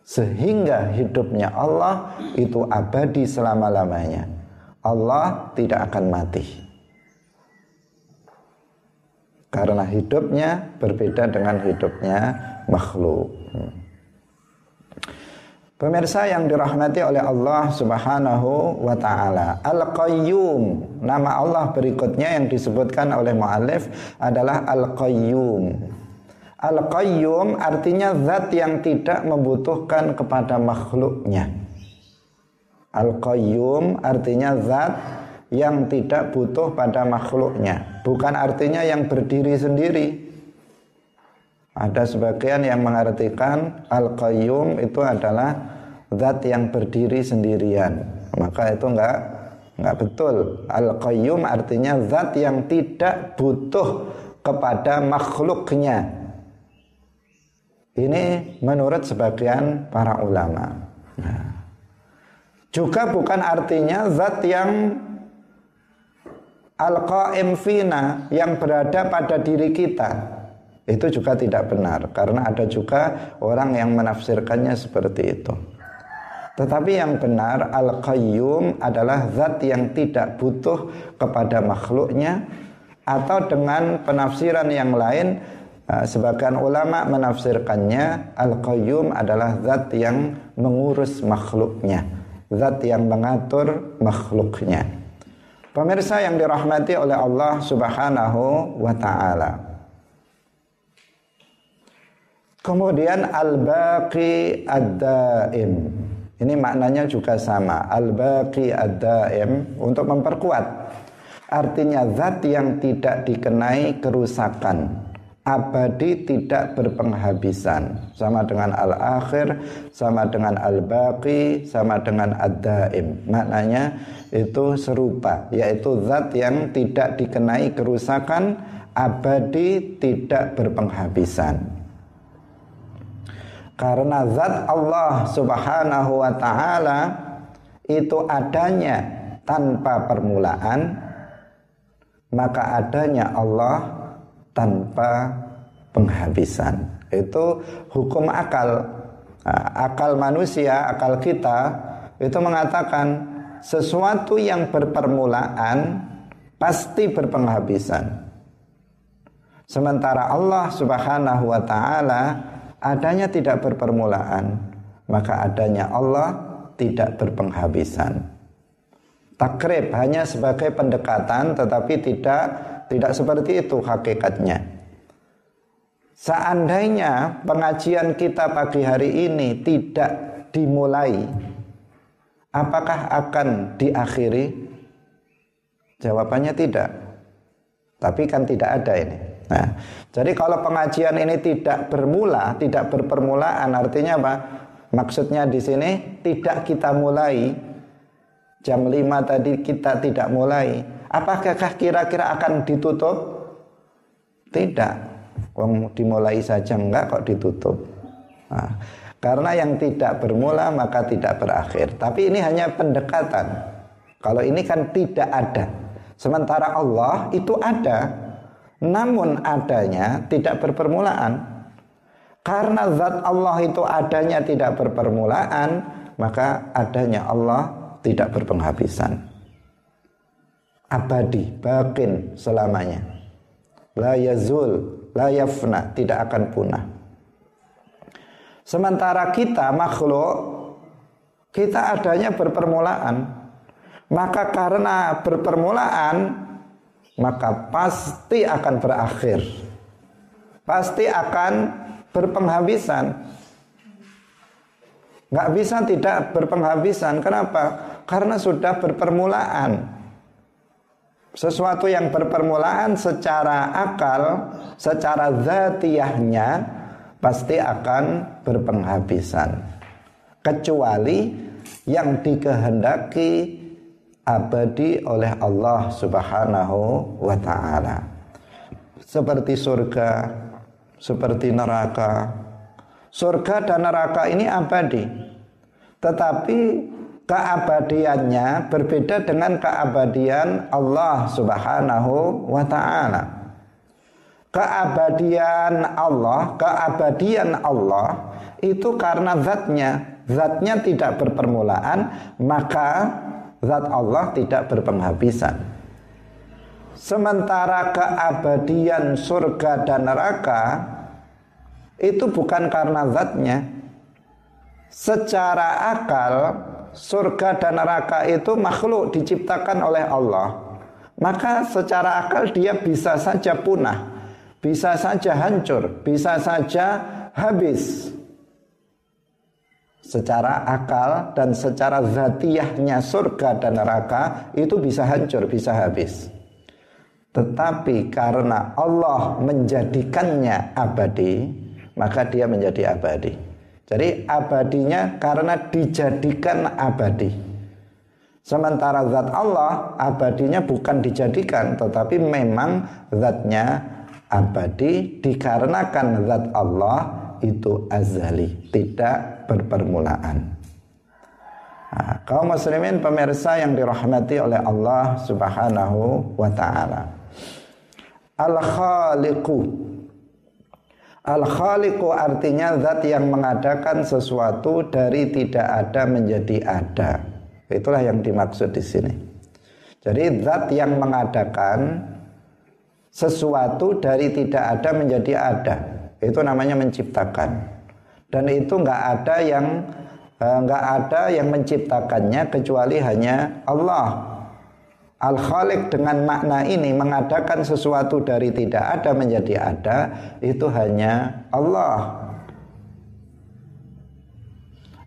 Sehingga hidupnya Allah itu abadi selama-lamanya. Allah tidak akan mati karena hidupnya berbeda dengan hidupnya makhluk. Pemirsa yang dirahmati oleh Allah Subhanahu wa taala. Al-Qayyum. Nama Allah berikutnya yang disebutkan oleh muallif adalah Al-Qayyum. Al-Qayyum artinya zat yang tidak membutuhkan kepada makhluknya. Al-Qayyum artinya zat yang tidak butuh pada makhluknya. Bukan artinya yang berdiri sendiri. Ada sebagian yang mengartikan Al-Qayyum itu adalah zat yang berdiri sendirian. Maka itu enggak enggak betul. Al-Qayyum artinya zat yang tidak butuh kepada makhluknya. Ini menurut sebagian para ulama. Nah, juga bukan artinya zat yang al-qaim fina yang berada pada diri kita itu juga tidak benar karena ada juga orang yang menafsirkannya seperti itu. Tetapi yang benar al-qayyum adalah zat yang tidak butuh kepada makhluknya atau dengan penafsiran yang lain eh, sebagian ulama menafsirkannya al-qayyum adalah zat yang mengurus makhluknya zat yang mengatur makhluknya. Pemirsa yang dirahmati oleh Allah Subhanahu wa taala. Kemudian al-baqi ad-daim. Ini maknanya juga sama. Al-baqi ad-daim untuk memperkuat. Artinya zat yang tidak dikenai kerusakan abadi tidak berpenghabisan. Sama dengan al-akhir sama dengan al-baqi sama dengan ad-daim. Maknanya itu serupa yaitu zat yang tidak dikenai kerusakan abadi tidak berpenghabisan. Karena zat Allah Subhanahu wa taala itu adanya tanpa permulaan maka adanya Allah tanpa penghabisan. Itu hukum akal. Nah, akal manusia, akal kita itu mengatakan sesuatu yang berpermulaan pasti berpenghabisan. Sementara Allah Subhanahu wa taala adanya tidak berpermulaan, maka adanya Allah tidak berpenghabisan. Takrib hanya sebagai pendekatan tetapi tidak tidak seperti itu hakikatnya. Seandainya pengajian kita pagi hari ini tidak dimulai, apakah akan diakhiri? Jawabannya tidak. Tapi kan tidak ada ini. Nah, jadi kalau pengajian ini tidak bermula, tidak berpermulaan, artinya apa? Maksudnya di sini tidak kita mulai jam 5 tadi kita tidak mulai, Apakah kira-kira akan ditutup? Tidak. Wong dimulai saja enggak kok ditutup. Nah, karena yang tidak bermula maka tidak berakhir. Tapi ini hanya pendekatan. Kalau ini kan tidak ada. Sementara Allah itu ada. Namun adanya tidak berpermulaan. Karena zat Allah itu adanya tidak berpermulaan, maka adanya Allah tidak berpenghabisan abadi, bakin selamanya. La yazul, la yafna, tidak akan punah. Sementara kita makhluk kita adanya berpermulaan. Maka karena berpermulaan maka pasti akan berakhir. Pasti akan berpenghabisan. Nggak bisa tidak berpenghabisan. Kenapa? Karena sudah berpermulaan. Sesuatu yang berpermulaan secara akal, secara zatiyahnya pasti akan berpenghabisan. Kecuali yang dikehendaki abadi oleh Allah Subhanahu wa taala. Seperti surga, seperti neraka. Surga dan neraka ini abadi. Tetapi keabadiannya berbeda dengan keabadian Allah Subhanahu wa taala. Keabadian Allah, keabadian Allah itu karena zatnya, zatnya tidak berpermulaan, maka zat Allah tidak berpenghabisan. Sementara keabadian surga dan neraka itu bukan karena zatnya. Secara akal surga dan neraka itu makhluk diciptakan oleh Allah. Maka secara akal dia bisa saja punah, bisa saja hancur, bisa saja habis. Secara akal dan secara zatiyahnya surga dan neraka itu bisa hancur, bisa habis. Tetapi karena Allah menjadikannya abadi, maka dia menjadi abadi. Jadi abadinya karena dijadikan abadi. Sementara zat Allah abadinya bukan dijadikan tetapi memang zatnya abadi dikarenakan zat Allah itu azali, tidak berpermulaan. Nah, kaum muslimin pemirsa yang dirahmati oleh Allah Subhanahu wa taala. Al-Khaliqu Al-Khaliqu artinya zat yang mengadakan sesuatu dari tidak ada menjadi ada. Itulah yang dimaksud di sini. Jadi zat yang mengadakan sesuatu dari tidak ada menjadi ada. Itu namanya menciptakan. Dan itu nggak ada yang eh, ada yang menciptakannya kecuali hanya Allah. Al-Khaliq dengan makna ini mengadakan sesuatu dari tidak ada menjadi ada itu hanya Allah.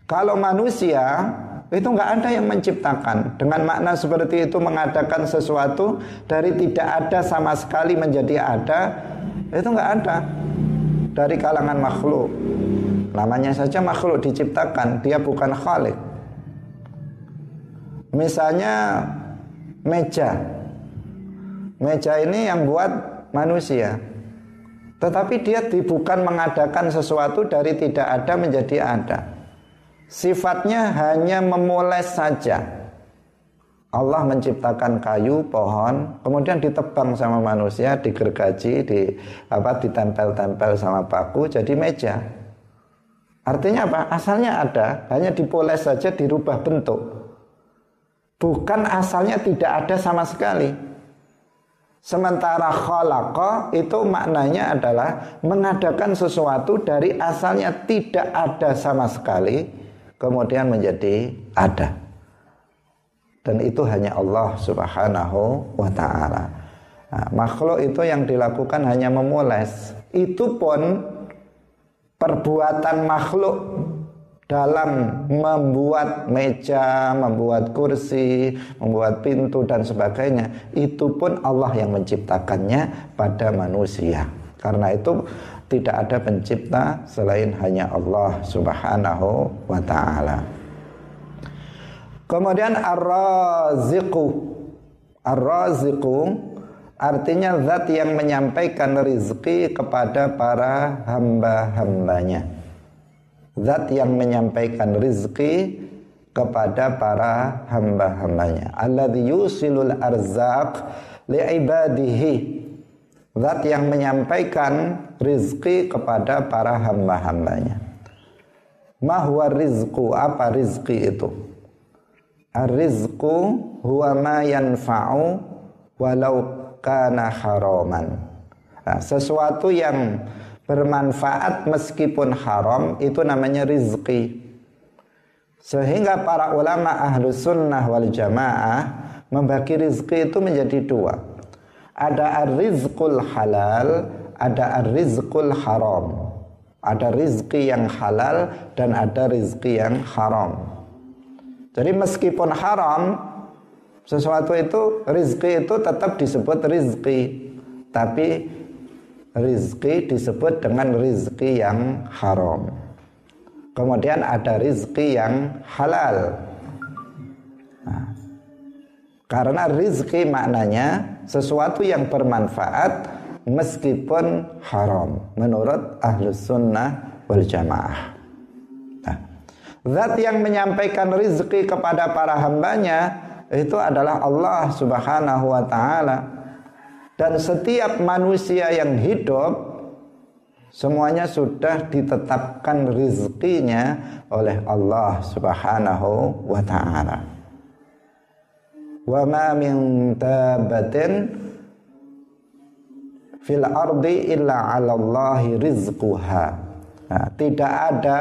Kalau manusia itu nggak ada yang menciptakan dengan makna seperti itu mengadakan sesuatu dari tidak ada sama sekali menjadi ada itu nggak ada dari kalangan makhluk. Namanya saja makhluk diciptakan, dia bukan khalik. Misalnya meja. Meja ini yang buat manusia. Tetapi dia bukan mengadakan sesuatu dari tidak ada menjadi ada. Sifatnya hanya memoles saja. Allah menciptakan kayu, pohon, kemudian ditebang sama manusia, digergaji, di apa ditempel-tempel sama paku jadi meja. Artinya apa? Asalnya ada, hanya dipoles saja dirubah bentuk bukan asalnya tidak ada sama sekali. Sementara khalaqa itu maknanya adalah mengadakan sesuatu dari asalnya tidak ada sama sekali kemudian menjadi ada. Dan itu hanya Allah Subhanahu wa taala. Nah, makhluk itu yang dilakukan hanya memoles. Itu pun perbuatan makhluk dalam membuat meja, membuat kursi, membuat pintu dan sebagainya, itu pun Allah yang menciptakannya pada manusia. Karena itu tidak ada pencipta selain hanya Allah Subhanahu wa taala. Kemudian ar-raziqu. Ar-raziqu artinya zat yang menyampaikan rizki kepada para hamba-hambanya zat yang menyampaikan rizki kepada para hamba-hambanya. Alladzi yusilul arzaq li'ibadihi. Zat yang menyampaikan rizki kepada para hamba-hambanya. Mahwa rizku apa rizki itu? Ar-rizqu huwa ma yanfa'u walau kana haraman. Nah, sesuatu yang bermanfaat meskipun haram itu namanya rizki. Sehingga para ulama ahlus sunnah wal jamaah membagi rizki itu menjadi dua. Ada ar-rizqul halal ada ar-rizqul haram. Ada rizki yang halal dan ada rizki yang haram. Jadi meskipun haram sesuatu itu rizki itu tetap disebut rizki. Tapi rizki disebut dengan rizki yang haram. Kemudian ada rizki yang halal. Nah, karena rizki maknanya sesuatu yang bermanfaat meskipun haram menurut ahlus sunnah wal jamaah. Nah, zat yang menyampaikan rizki kepada para hambanya itu adalah Allah subhanahu wa ta'ala dan setiap manusia yang hidup semuanya sudah ditetapkan rizkinya oleh Allah Subhanahu wa taala. Wa ma min tabatin fil ardi illa 'ala. Nah, tidak ada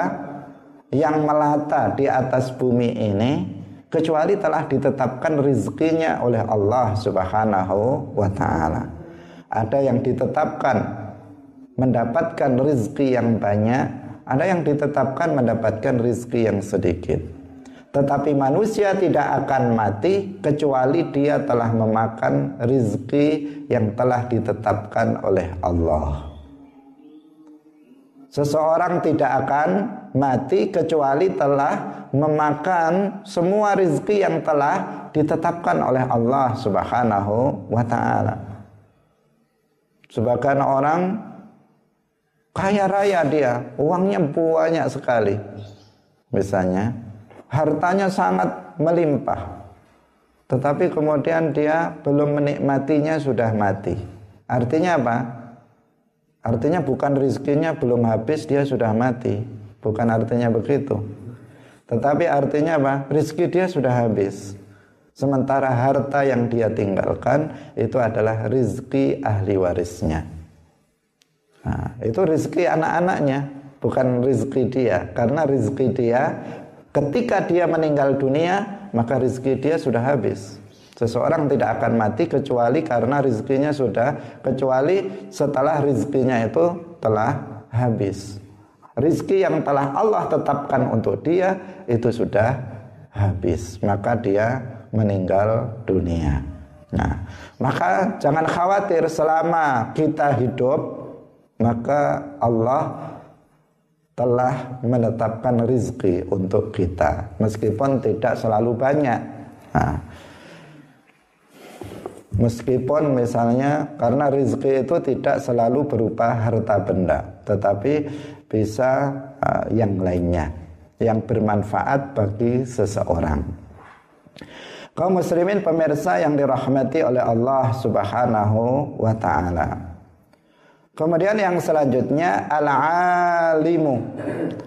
yang melata di atas bumi ini kecuali telah ditetapkan rizkinya oleh Allah Subhanahu wa taala. Ada yang ditetapkan mendapatkan rizki yang banyak, ada yang ditetapkan mendapatkan rizki yang sedikit. Tetapi manusia tidak akan mati kecuali dia telah memakan rizki yang telah ditetapkan oleh Allah. Seseorang tidak akan mati kecuali telah memakan semua rizki yang telah ditetapkan oleh Allah Subhanahu wa taala. Sebagian orang kaya raya dia, uangnya banyak sekali. Misalnya, hartanya sangat melimpah. Tetapi kemudian dia belum menikmatinya sudah mati. Artinya apa? Artinya bukan rizkinya belum habis dia sudah mati. Bukan artinya begitu. Tetapi artinya apa? Rizki dia sudah habis. Sementara harta yang dia tinggalkan itu adalah rizki ahli warisnya. Nah, itu rizki anak-anaknya, bukan rizki dia. Karena rizki dia Ketika dia meninggal dunia, maka rezeki dia sudah habis. Seseorang tidak akan mati kecuali karena rezekinya sudah kecuali setelah rezekinya itu telah habis. Rizki yang telah Allah tetapkan untuk dia itu sudah habis, maka dia meninggal dunia. Nah, maka jangan khawatir selama kita hidup, maka Allah telah menetapkan rizki untuk kita, meskipun tidak selalu banyak. Nah, Meskipun misalnya karena rezeki itu tidak selalu berupa harta benda, tetapi bisa uh, yang lainnya yang bermanfaat bagi seseorang. Kaum muslimin pemirsa yang dirahmati oleh Allah Subhanahu wa taala. Kemudian yang selanjutnya al-alimu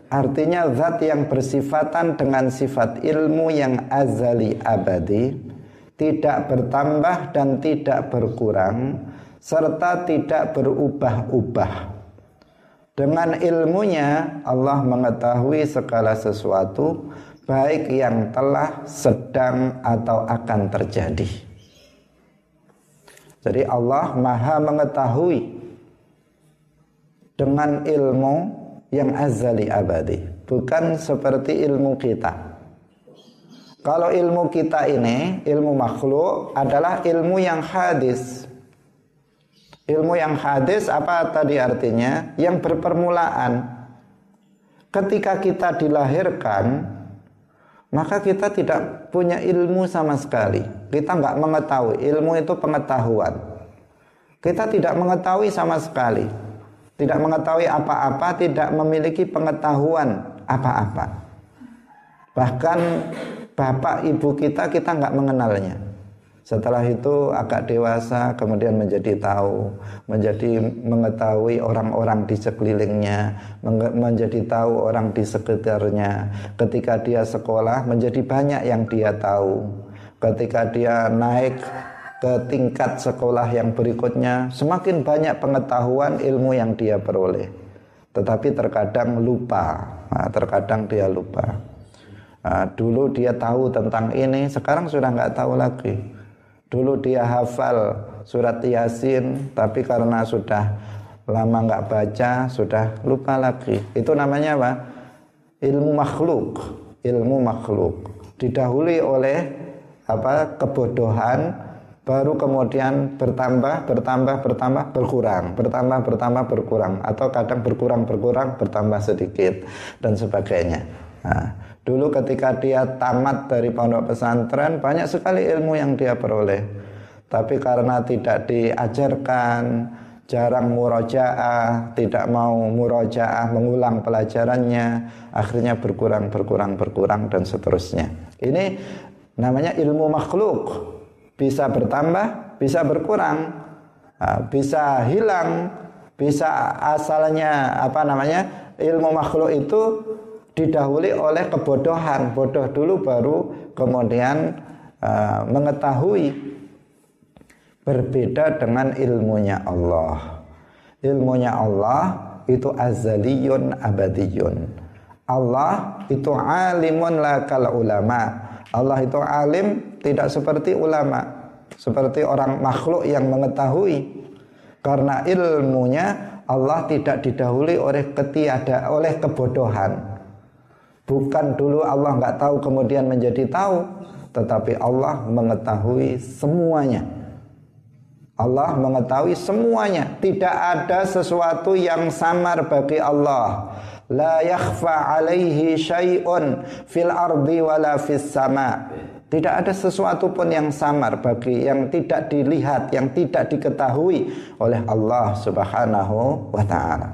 artinya zat yang bersifatan dengan sifat ilmu yang azali abadi tidak bertambah dan tidak berkurang serta tidak berubah-ubah. Dengan ilmunya Allah mengetahui segala sesuatu baik yang telah, sedang atau akan terjadi. Jadi Allah Maha mengetahui dengan ilmu yang azali abadi, bukan seperti ilmu kita. Kalau ilmu kita ini, ilmu makhluk adalah ilmu yang hadis. Ilmu yang hadis apa tadi artinya? Yang berpermulaan. Ketika kita dilahirkan, maka kita tidak punya ilmu sama sekali. Kita nggak mengetahui. Ilmu itu pengetahuan. Kita tidak mengetahui sama sekali. Tidak mengetahui apa-apa, tidak memiliki pengetahuan apa-apa. Bahkan bapak ibu kita kita nggak mengenalnya. Setelah itu agak dewasa kemudian menjadi tahu, menjadi mengetahui orang-orang di sekelilingnya, menjadi tahu orang di sekitarnya. Ketika dia sekolah menjadi banyak yang dia tahu. Ketika dia naik ke tingkat sekolah yang berikutnya, semakin banyak pengetahuan ilmu yang dia peroleh. Tetapi terkadang lupa, nah, terkadang dia lupa. Nah, dulu dia tahu tentang ini, sekarang sudah nggak tahu lagi. Dulu dia hafal surat Yasin, tapi karena sudah lama nggak baca, sudah lupa lagi. Itu namanya apa? Ilmu makhluk, ilmu makhluk. Didahului oleh apa? kebodohan, baru kemudian bertambah, bertambah, bertambah, berkurang, bertambah, bertambah, berkurang, atau kadang berkurang, berkurang, bertambah sedikit dan sebagainya. Nah, Dulu ketika dia tamat dari pondok pesantren banyak sekali ilmu yang dia peroleh. Tapi karena tidak diajarkan, jarang murojaah, tidak mau murojaah mengulang pelajarannya, akhirnya berkurang, berkurang, berkurang dan seterusnya. Ini namanya ilmu makhluk. Bisa bertambah, bisa berkurang, bisa hilang, bisa asalnya apa namanya ilmu makhluk itu didahului oleh kebodohan. Bodoh dulu baru kemudian uh, mengetahui berbeda dengan ilmunya Allah. Ilmunya Allah itu azaliyun abadiyun. Allah itu alimun lakal ulama. Allah itu alim tidak seperti ulama. Seperti orang makhluk yang mengetahui. Karena ilmunya Allah tidak didahului oleh ketiada oleh kebodohan. Bukan dulu Allah nggak tahu kemudian menjadi tahu, tetapi Allah mengetahui semuanya. Allah mengetahui semuanya. Tidak ada sesuatu yang samar bagi Allah. La yakhfa alaihi syai'un fil ardi wala fis sama. Tidak ada sesuatu pun yang samar bagi yang tidak dilihat, yang tidak diketahui oleh Allah Subhanahu wa taala.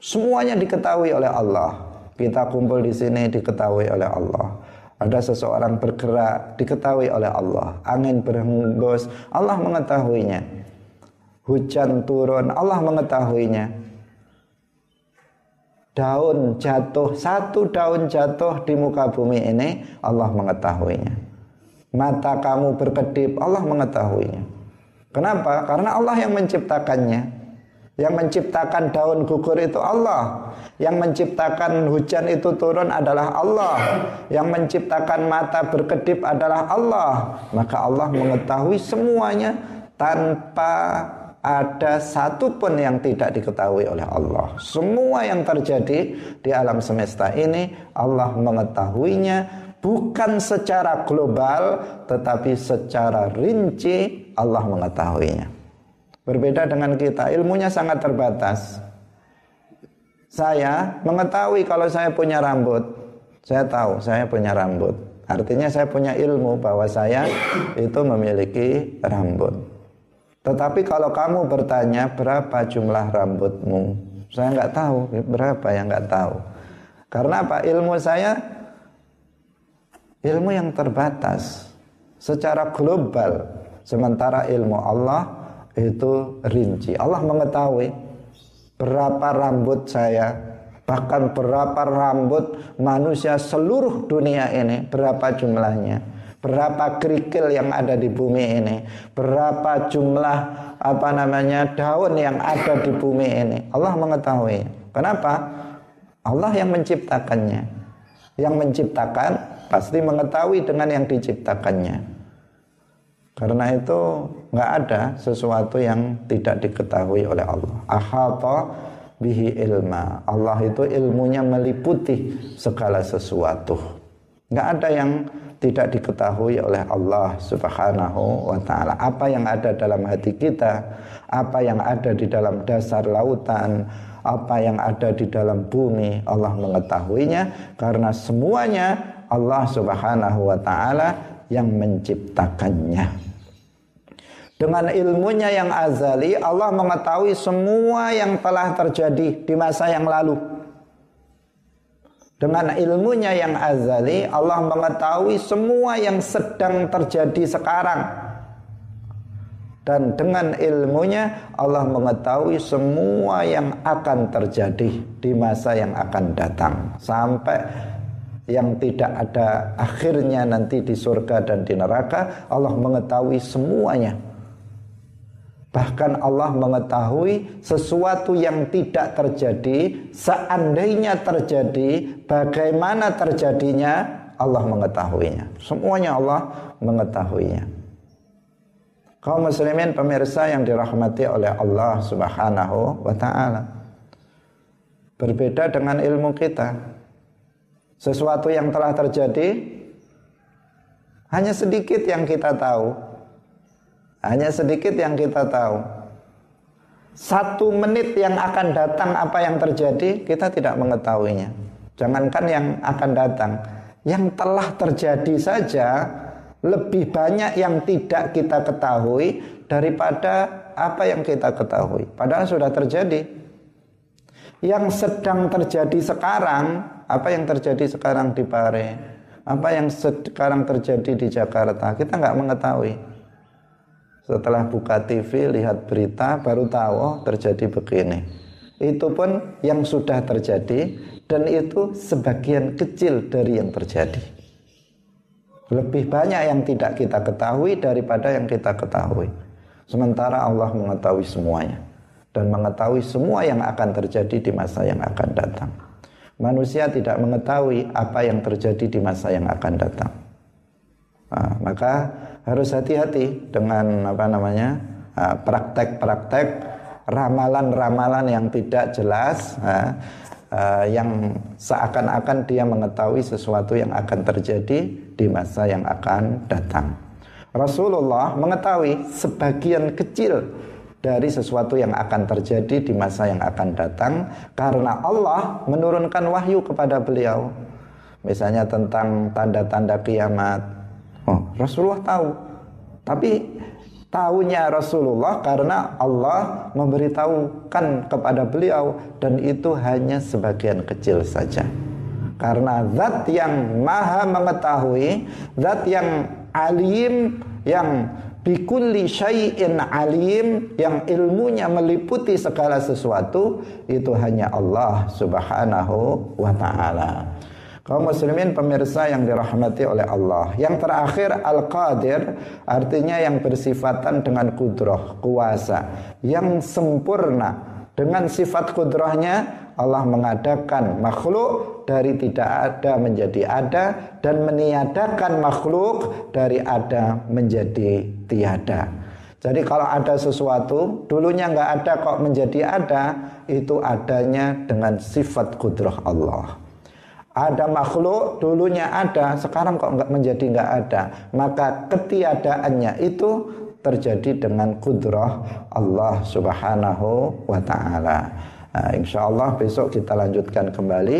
Semuanya diketahui oleh Allah. Kita kumpul di sini diketahui oleh Allah. Ada seseorang bergerak diketahui oleh Allah. Angin berhembus, Allah mengetahuinya. Hujan turun, Allah mengetahuinya. Daun jatuh, satu daun jatuh di muka bumi ini, Allah mengetahuinya. Mata kamu berkedip, Allah mengetahuinya. Kenapa? Karena Allah yang menciptakannya. Yang menciptakan daun gugur itu Allah. Yang menciptakan hujan itu turun adalah Allah. Yang menciptakan mata berkedip adalah Allah. Maka Allah mengetahui semuanya tanpa ada satu pun yang tidak diketahui oleh Allah. Semua yang terjadi di alam semesta ini Allah mengetahuinya bukan secara global tetapi secara rinci Allah mengetahuinya. Berbeda dengan kita, ilmunya sangat terbatas. Saya mengetahui kalau saya punya rambut. Saya tahu saya punya rambut. Artinya saya punya ilmu bahwa saya itu memiliki rambut. Tetapi kalau kamu bertanya berapa jumlah rambutmu, saya nggak tahu berapa yang nggak tahu. Karena apa? Ilmu saya ilmu yang terbatas secara global. Sementara ilmu Allah itu rinci. Allah mengetahui berapa rambut saya, bahkan berapa rambut manusia seluruh dunia ini, berapa jumlahnya. Berapa kerikil yang ada di bumi ini, berapa jumlah apa namanya daun yang ada di bumi ini. Allah mengetahui. Kenapa? Allah yang menciptakannya. Yang menciptakan pasti mengetahui dengan yang diciptakannya. Karena itu nggak ada sesuatu yang tidak diketahui oleh Allah. Ahata bihi ilma. Allah itu ilmunya meliputi segala sesuatu. Nggak ada yang tidak diketahui oleh Allah Subhanahu wa taala. Apa yang ada dalam hati kita, apa yang ada di dalam dasar lautan, apa yang ada di dalam bumi, Allah mengetahuinya karena semuanya Allah Subhanahu wa taala yang menciptakannya. Dengan ilmunya yang azali, Allah mengetahui semua yang telah terjadi di masa yang lalu. Dengan ilmunya yang azali, Allah mengetahui semua yang sedang terjadi sekarang. Dan dengan ilmunya Allah mengetahui semua yang akan terjadi di masa yang akan datang. Sampai yang tidak ada akhirnya nanti di surga dan di neraka Allah mengetahui semuanya. Bahkan Allah mengetahui sesuatu yang tidak terjadi seandainya terjadi bagaimana terjadinya Allah mengetahuinya. Semuanya Allah mengetahuinya. Kaum muslimin pemirsa yang dirahmati oleh Allah Subhanahu wa taala. Berbeda dengan ilmu kita sesuatu yang telah terjadi hanya sedikit yang kita tahu. Hanya sedikit yang kita tahu. Satu menit yang akan datang apa yang terjadi kita tidak mengetahuinya. Jangankan yang akan datang, yang telah terjadi saja lebih banyak yang tidak kita ketahui daripada apa yang kita ketahui. Padahal sudah terjadi. Yang sedang terjadi sekarang apa yang terjadi sekarang di Pare, apa yang sekarang terjadi di Jakarta, kita nggak mengetahui. Setelah buka TV, lihat berita, baru tahu oh, terjadi begini. Itu pun yang sudah terjadi dan itu sebagian kecil dari yang terjadi. Lebih banyak yang tidak kita ketahui daripada yang kita ketahui. Sementara Allah mengetahui semuanya dan mengetahui semua yang akan terjadi di masa yang akan datang manusia tidak mengetahui apa yang terjadi di masa yang akan datang. Nah, maka harus hati-hati dengan apa namanya ah, praktek-praktek ramalan-ramalan yang tidak jelas, uh, uh, yang seakan-akan dia mengetahui sesuatu yang akan terjadi di masa yang akan datang. Rasulullah mengetahui sebagian kecil dari sesuatu yang akan terjadi di masa yang akan datang karena Allah menurunkan wahyu kepada beliau. Misalnya tentang tanda-tanda kiamat. Oh Rasulullah tahu. Tapi tahunya Rasulullah karena Allah memberitahukan kepada beliau dan itu hanya sebagian kecil saja. Karena zat yang maha mengetahui zat yang alim yang bikulli syai'in alim yang ilmunya meliputi segala sesuatu itu hanya Allah Subhanahu wa taala. Kaum muslimin pemirsa yang dirahmati oleh Allah. Yang terakhir Al-Qadir artinya yang bersifatan dengan kudroh, kuasa, yang sempurna, Dengan sifat kudrahnya Allah mengadakan makhluk dari tidak ada menjadi ada dan meniadakan makhluk dari ada menjadi tiada. Jadi kalau ada sesuatu dulunya nggak ada kok menjadi ada itu adanya dengan sifat kudrah Allah. Ada makhluk dulunya ada sekarang kok nggak menjadi nggak ada maka ketiadaannya itu terjadi dengan kudrah Allah Subhanahu wa taala. Nah, insya Allah besok kita lanjutkan kembali.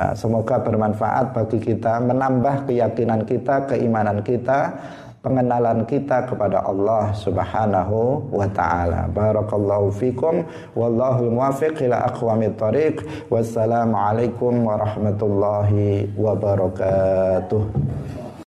Nah, semoga bermanfaat bagi kita, menambah keyakinan kita, keimanan kita, pengenalan kita kepada Allah Subhanahu wa taala. Barakallahu fikum wallahu muwaffiq ila aqwamit thariq. Wassalamualaikum warahmatullahi wabarakatuh.